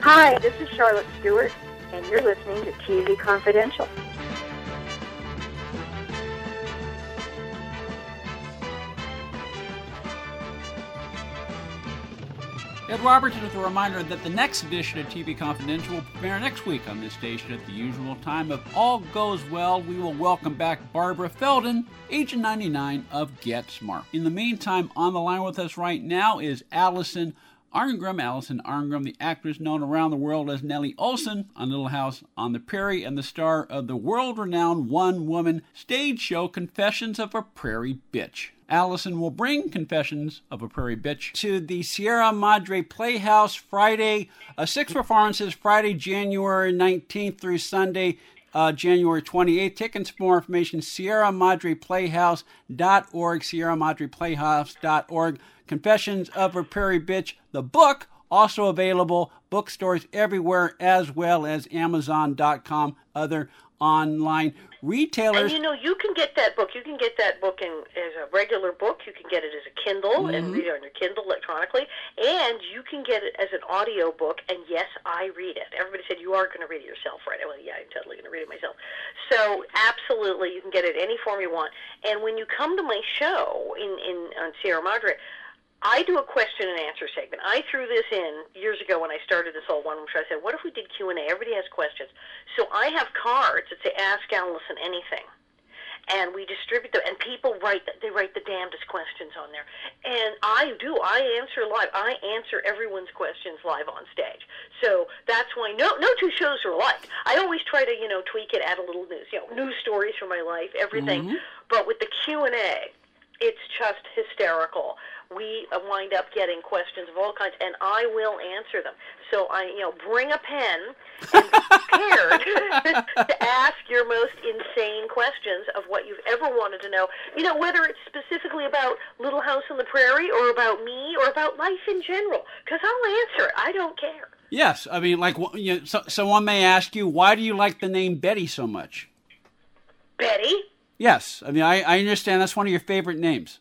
Hi, this is Charlotte Stewart, and you're listening to TV Confidential. Ed Robertson with a reminder that the next edition of TV Confidential will premiere next week on this station at the usual time. If all goes well, we will welcome back Barbara Feldon, Agent 99 of Get Smart. In the meantime, on the line with us right now is Alison Arngrim, Alison Arngrim, the actress known around the world as Nellie Oleson on Little House on the Prairie and the star of the world renowned one woman stage show Confessions of a Prairie Bitch. Alison will bring Confessions of a Prairie Bitch to the Sierra Madre Playhouse Friday, uh, six performances Friday, January 19th through Sunday, uh, January 28th. Tickets for more information, sierramadreplayhouse.org, sierramadreplayhouse.org. Confessions of a Prairie Bitch, the book, also available bookstores everywhere as well as Amazon.com, other online retailers. And you know, you can get that book. You can get that book in as a regular book. You can get it as a Kindle and mm-hmm. read it on your Kindle electronically, and you can get it as an audio book. And yes, I read it. Everybody said you are going to read it yourself, right? Well, yeah, I'm totally going to read it myself. So absolutely, you can get it any form you want. And when you come to my show in in on Sierra Madre. I do a question and answer segment. I threw this in years ago when I started this whole one show. I said, "What if we did Q and A? Everybody has questions." So I have cards that say "Ask Alison anything," and we distribute them. And people write they write the damnedest questions on there. And I do. I answer live. I answer everyone's questions live on stage. So that's why no no two shows are alike. I always try to you know tweak it, add a little news, you know, news stories from my life, everything. Mm-hmm. But with the Q and A, it's just hysterical. We wind up getting questions of all kinds, and I will answer them. So I, you know, bring a pen and be prepared to ask your most insane questions of what you've ever wanted to know. You know, whether it's specifically about Little House on the Prairie, or about me, or about life in general, because I'll answer it. I don't care. Yes, I mean, like, you know, so, someone may ask you, why do you like the name Betty so much? Betty. Yes, I mean, I, I understand that's one of your favorite names.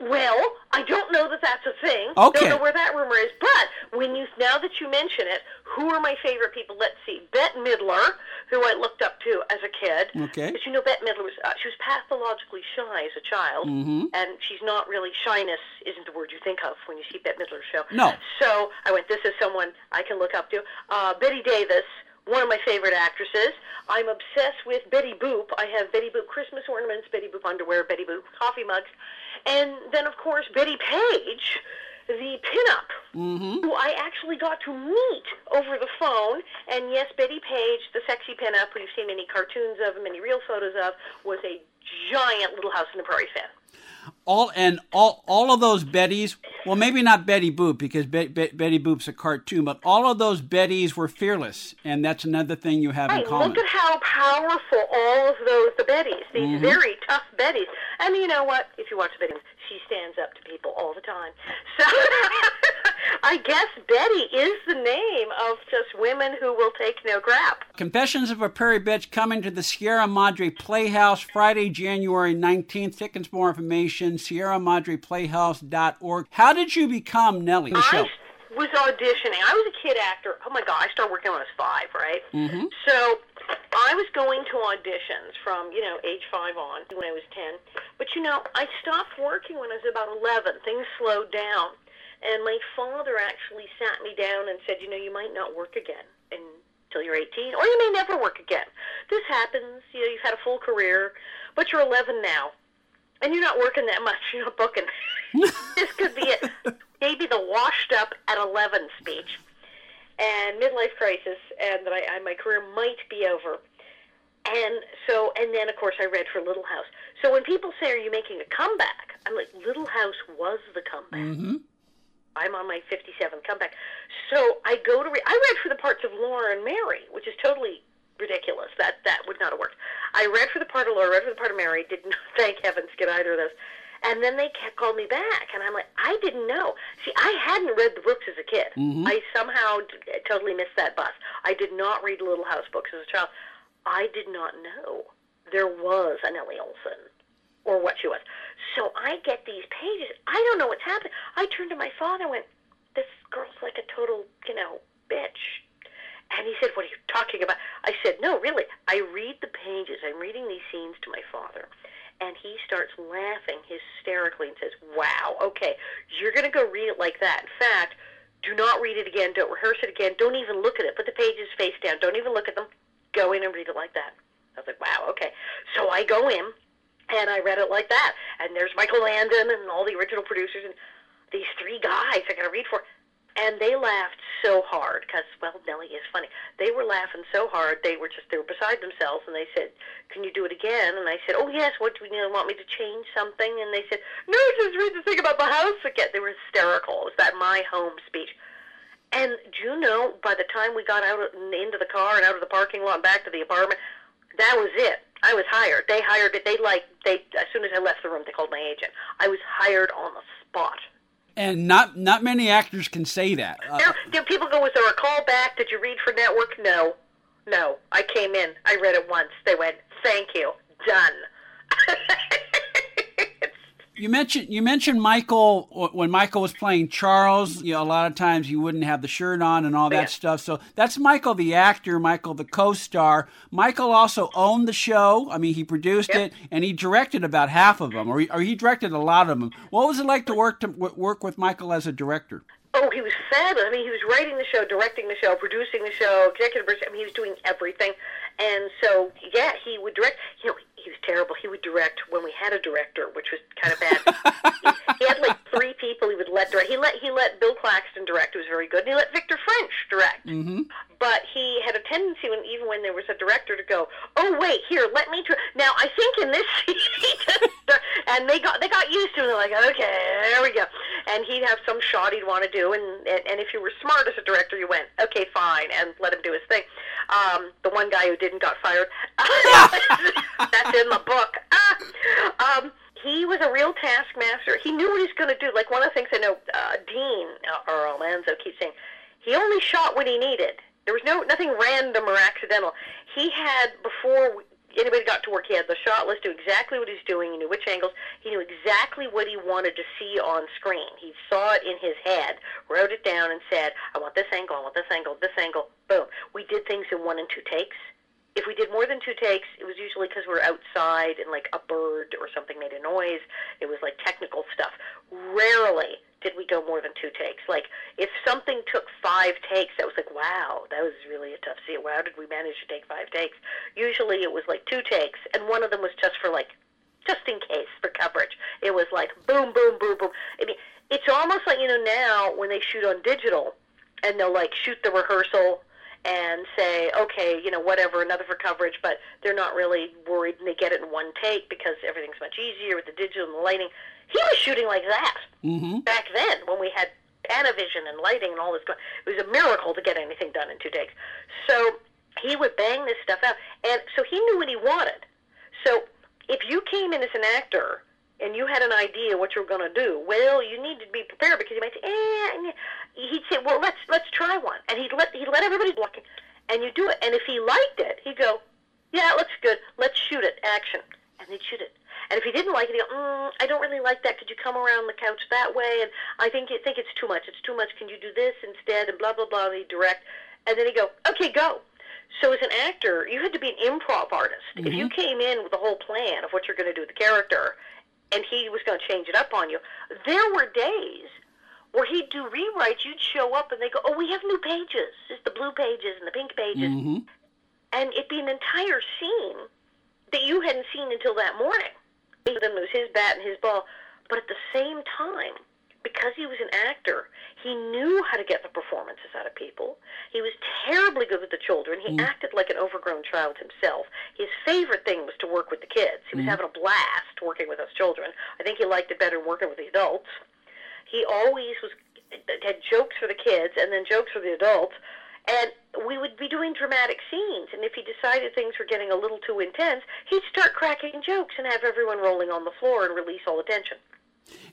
Well, I don't know that that's a thing. Okay. Don't know where that rumor is. But when you now that you mention it, who are my favorite people? Let's see. Bette Midler, who I looked up to as a kid. Okay. But you know, Bette Midler was uh, she was pathologically shy as a child, Mhm. and she's not really shyness isn't the word you think of when you see Bette Midler's show. No. So I went. This is someone I can look up to. Uh, Bette Davis. One of my favorite actresses. I'm obsessed with Betty Boop. I have Betty Boop Christmas ornaments, Betty Boop underwear, Betty Boop coffee mugs. And then, of course, Bettie Page, the pinup, Mm-hmm. who I actually got to meet over the phone. And yes, Bettie Page, the sexy pinup, who you've seen many cartoons of many real photos of, was a giant Little House on the Prairie fan. All and all all of those Bettys. Well, maybe not Betty Boop because Be- Be- Betty Boop's a cartoon, but all of those Bettys were fearless, and that's another thing you have in common. look at how powerful all of those the Bettys, these Mhm. very tough Bettys. And you know what? If you watch the Bettys, she stands up to people all the time. So I guess Betty is the name of just women who will take no crap. Confessions of a Prairie Bitch coming to the Sierra Madre Playhouse Friday, January 19th. Tickets, more information, sierramadreplayhouse.org. How did you become Nellie? I was auditioning. I was a kid actor. Oh my god, I started working when I was five, right? Mhm. So I was going to auditions from, you know, age five on when I was 10. But, you know, I stopped working when I was about 11. Things slowed down. And my father actually sat me down and said, you know, you might not work again until you're 18, or you may never work again. This happens. You know, you've had a full career, but you're 11 now, and you're not working that much. You're not booking. this could be it. Maybe the washed up at 11 speech and midlife crisis, and that I, I my career might be over. And so, and then of course I read for Little House. So when people say, "Are you making a comeback?" I'm like, "Little House was the comeback." Mm-hmm. I'm on my 57th comeback. So I go to read. I read for the parts of Laura and Mary, which is totally ridiculous. That that would not have worked. I read for the part of Laura, read for the part of Mary. Did not, thank heavens, get either of those. And then they kept calling me back, and I'm like, I didn't know. See, I hadn't read the books as a kid. Mhm. I somehow d- totally missed that bus. I did not read Little House books as a child. I did not know there was a Nellie Oleson or what she was. So I get these pages. I don't know what's happening. I turned to my father and went, This girl's like a total, you know, bitch. And he said, What are you talking about? I said, No, really. I read the pages. I'm reading these scenes to my father. And he starts laughing hysterically and says, Wow, okay, you're going to go read it like that. In fact, do not read it again. Don't rehearse it again. Don't even look at it. Put the pages face down. Don't even look at them. Go in and read it like that. I was like, Wow, okay. So I go in and I read it like that. And there's Michael Landon and all the original producers and these three guys I got to read for. And they laughed so hard because, well, Nellie is funny. They were laughing so hard they were just they were beside themselves. And they said, "Can you do it again?" And I said, "Oh yes. What do you know, want me to change something?" And they said, "No, just read the thing about the house again." They were hysterical. It was that my home speech. And do you know, by the time we got out into the car and out of the parking lot and back to the apartment, that was it. I was hired. They hired it. They like they as soon as I left the room, they called my agent. I was hired on the spot. And not not many actors can say that. Uh, there, people go, was there a call back? Did you read for network? No, no. I came in. I read it once. They went, thank you, done. You mentioned you mentioned Michael when Michael was playing Charles. You know, a lot of times you wouldn't have the shirt on and all that Yeah. stuff. So that's Michael the actor, Michael the co-star. Michael also owned the show. I mean, he produced Yep. it and he directed about half of them, or he, or he directed a lot of them. What was it like to work to work with Michael as a director? Oh, he was fabulous. I mean, he was writing the show, directing the show, producing the show, executive producer. I mean, he was doing everything. And so, yeah, he would direct. You know, he was terrible. He would direct when we had a director, which was kind of bad. he, he had like three people he would let direct. He let he let Bill Claxton direct, who was very good, and he let Victor French direct. Mm-hmm. But he had a tendency, when even when there was a director, to go, "Oh wait, here, let me." Try. Now I think in this scene, he just, and they got they got used to it. They're like, "Okay, there we go." And he'd have some shot he'd want to do, and, and and if you were smart as a director, you went, "Okay, fine," and let him do his thing. Um, the one guy who didn't got fired. That's in the book. Ah, um, he was a real taskmaster. He knew what he was going to do. Like one of the things I know, uh, Dean uh, or Almanzo keeps saying, he only shot what he needed. There was no nothing random or accidental. He had before anybody got to work, he had the shot list, knew exactly what he's doing, he knew which angles, he knew exactly what he wanted to see on screen. He saw it in his head, wrote it down, and said, "I want this angle, I want this angle, this angle." Boom. We did things in one and two takes. If we did more than two takes, it was usually because we were outside and like a bird or something made a noise. It was like technical stuff. Rarely did we go more than two takes. Like if something took five takes, that was like, wow, that was really a tough scene. How did we manage to take five takes? Usually it was like two takes, and one of them was just for like, just in case for coverage. It was like boom, boom, boom, boom. I mean, it's almost like you know now when they shoot on digital, and they'll like shoot the rehearsal and say, okay, you know, whatever, another for coverage, but they're not really worried and they get it in one take because everything's much easier with the digital and the lighting. He was shooting like that Mm-hmm. back then when we had Panavision and lighting and all this. Going, it was a miracle to get anything done in two takes. So he would bang this stuff out, and so he knew what he wanted. So if you came in as an actor and you had an idea what you were going to do, well, you need to be prepared because you might say, eh. and He'd say, well, let's let's try one, and he'd let he'd let everybody walk in, and you do it. And if he liked it, he'd go, yeah, it looks good. Let's shoot it. Action, and they'd shoot it. And if he didn't like it, he'd go, mm, I don't really like that. Could you come around the couch that way? And I think you think it's too much. It's too much. Can you do this instead? And blah blah blah. And he'd direct, and then he'd go, okay, go. So as an actor, you had to be an improv artist. If you came in with a whole plan of what you're going to do with the character, and he was going to change it up on you, there were days where he'd do rewrites. You'd show up and they go, "Oh, we have new pages. It's the blue pages and the pink pages," Mm-hmm. and it'd be an entire scene that you hadn't seen until that morning. Then it was his bat and his ball, but at the same time, because he was an actor, he knew how to get the performances out of people. He was terribly good with the children. He mm. acted like an overgrown child himself. His favorite thing was to work with the kids. He was mm. having a blast working with us children. I think he liked it better working with the adults. He always was had jokes for the kids and then jokes for the adults. And we would be doing dramatic scenes, and if he decided things were getting a little too intense, he'd start cracking jokes and have everyone rolling on the floor and release all the tension.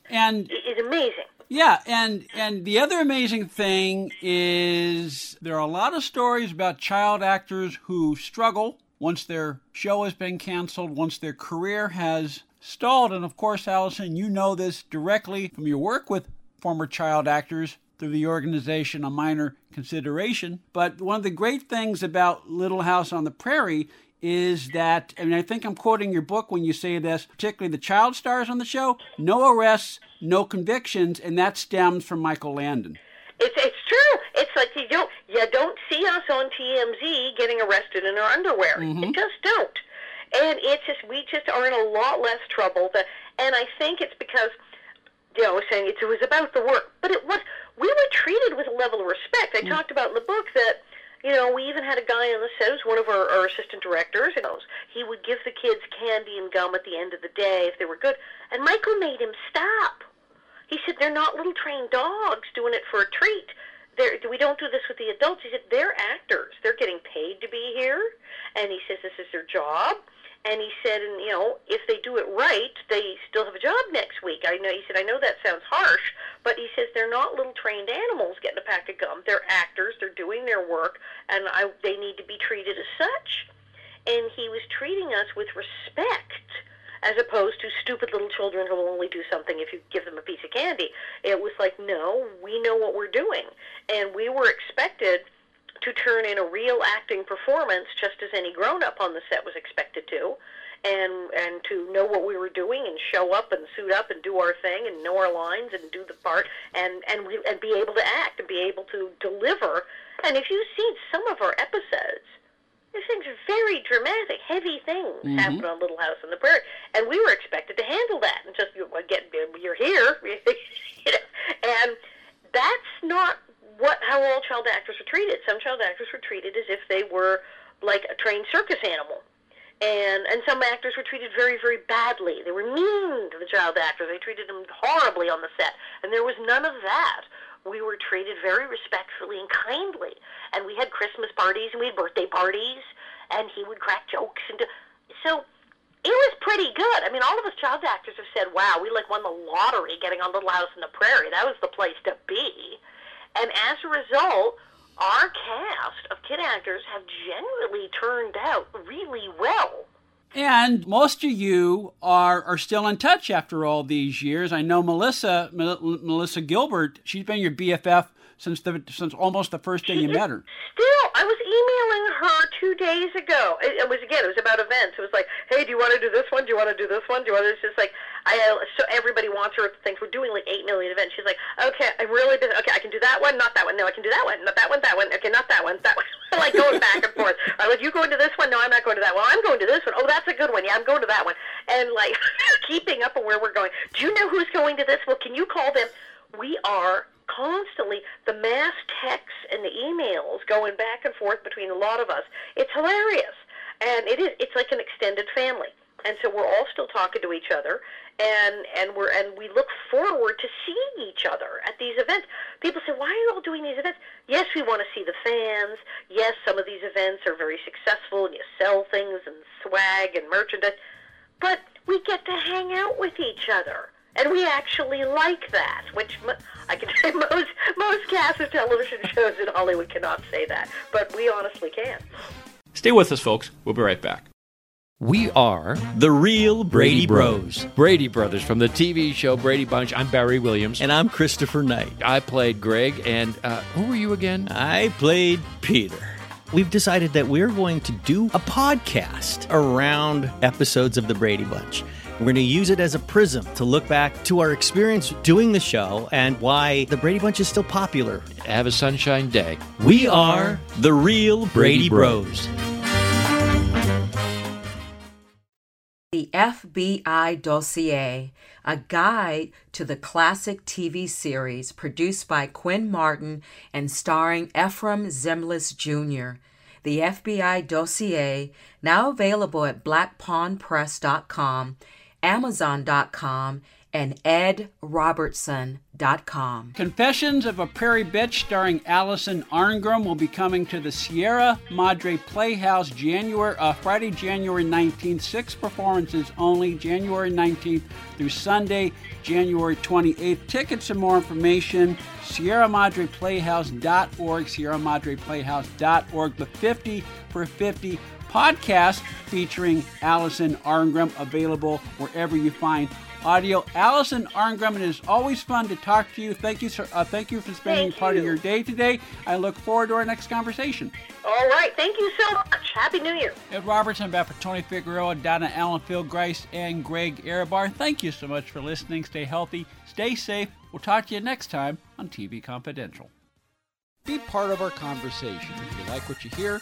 And It- It's amazing. Yeah, and and the other amazing thing is there are a lot of stories about child actors who struggle once their show has been canceled, once their career has stalled, and of course, Alison, you know this directly from your work with former child actors through the organization A Minor Consideration. But one of the great things about Little House on the Prairie is that, I mean, I think I'm quoting your book when you say this, particularly the child stars on the show, no arrests, no convictions, and that stems from Michael Landon. It's it's true. It's like you don't you don't see us on TMZ getting arrested in our underwear. You mm-hmm. just don't. And it's just we just are in a lot less trouble. That, and I think it's because you know, saying it was about the work, but it was we were treated with a level of respect. I mm. talked about in the book that you know we even had a guy on the set who's one of our, our assistant directors. And he would give the kids candy and gum at the end of the day if they were good, and Michael made him stop. He said they're not little trained dogs doing it for a treat. They're, we don't do this with the adults. He said they're actors. They're getting paid to be here, and he says this is their job. And he said, and you know, if they do it right, they still have a job next week. I know. He said, I know that sounds harsh, but he says they're not little trained animals getting a pack of gum. They're actors. They're doing their work, and I, they need to be treated as such. And he was treating us with respect as opposed to stupid little children who will only do something if you give them a piece of candy. It was like, no, we know what we're doing. And we were expected to turn in a real acting performance just as any grown up on the set was expected to. And and to know what we were doing and show up and suit up and do our thing and know our lines and do the part and and we, and be able to act and be able to deliver. And if you've seen some of our episodes, these things are very dramatic, heavy things mm-hmm. happen on Little House on the Prairie, and we were expected to handle that and just you know, get you're here, you know, and that's not what how all child actors are treated. Some child actors were treated as if they were like a trained circus animal. And and some actors were treated very, very badly. They were mean to the child actors. They treated them horribly on the set. And there was none of that. We were treated very respectfully and kindly. And we had Christmas parties and we had birthday parties and he would crack jokes and do, so it was pretty good. I mean, all of us child actors have said, "Wow, we like won the lottery getting on Little House on the Prairie. That was the place to be." And as a result, our cast of kid actors have generally turned out really well. And most of you are, are still in touch after all these years. I know Melissa Mel- Melissa Gilbert. She's been your BFF since the since almost the first day you met her. Still, I was emailing her two days ago. It, it was again, it was about events. It was like, hey, do you want to do this one? Do you want to do this one? Do you want to? It's just like I uh, so everybody wants her at things. We're doing like eight million events. She's like, okay, I'm really busy. Okay, I can do that one, not that one. No, I can do that one, not that one, that one. Okay, not that one, that one. like going back and forth. I'm like, you going to this one? No, I'm not going to that one. I'm going to this one. Oh, that's a good one. Yeah, I'm going to that one. And like keeping up on where we're going. Do you know who's going to this? Well, can you call them? We are constantly the mass texts and the emails going back and forth between a lot of us. It's hilarious, and it is. It's like an extended family, and so we're all still talking to each other, and and we're and we look forward to seeing each other at these events. People say, "Why are you all doing these events?" Yes, we want to see the fans. Yes, some of these events are very successful, and you sell things and swag and merchandise, but we get to hang out with each other. And we actually like that, which I can say most most casts of television shows in Hollywood cannot say that, but we honestly can. Stay with us, folks. We'll be right back. We are The real Brady Brady, Bros. Brady Brothers from the TV show Brady Bunch. I'm Barry Williams. And I'm Christopher Knight. I played Greg. And uh, who were you again? I played Peter. We've decided that we're going to do a podcast around episodes of The Brady Bunch. We're going to use it as a prism to look back to our experience doing the show and why the Brady Bunch is still popular. Have a sunshine day. We are the real Brady, Brady Bros. The FBI Dossier, a guide to the classic TV series produced by Quinn Martin and starring Efrem Zimbalist Jr. The FBI Dossier, now available at blackpawnpress.com, amazon.com, and edrobertson.com. Confessions of a Prairie Bitch starring Alison Arngrim will be coming to the Sierra Madre Playhouse January uh, Friday, January 19th. Six performances only, January 19th through Sunday, January 28th. Tickets and more information, sierramadreplayhouse.org, sierramadreplayhouse.org. The 50 for 50 podcast featuring Alison Arngrim available wherever you find audio. Alison Arngrim, it is always fun to talk to you. Thank you, sir. Uh, thank you for spending Thank part of your day today. I look forward to our next conversation. All right. Thank you so much. Happy New Year. Ed Robertson, back for Tony Figueroa, Donna Allen, Phil Grice, and Greg Arabar, Thank you so much for listening. Stay healthy, stay safe. We'll talk to you next time on TV Confidential. Be part of our conversation. If you like what you hear,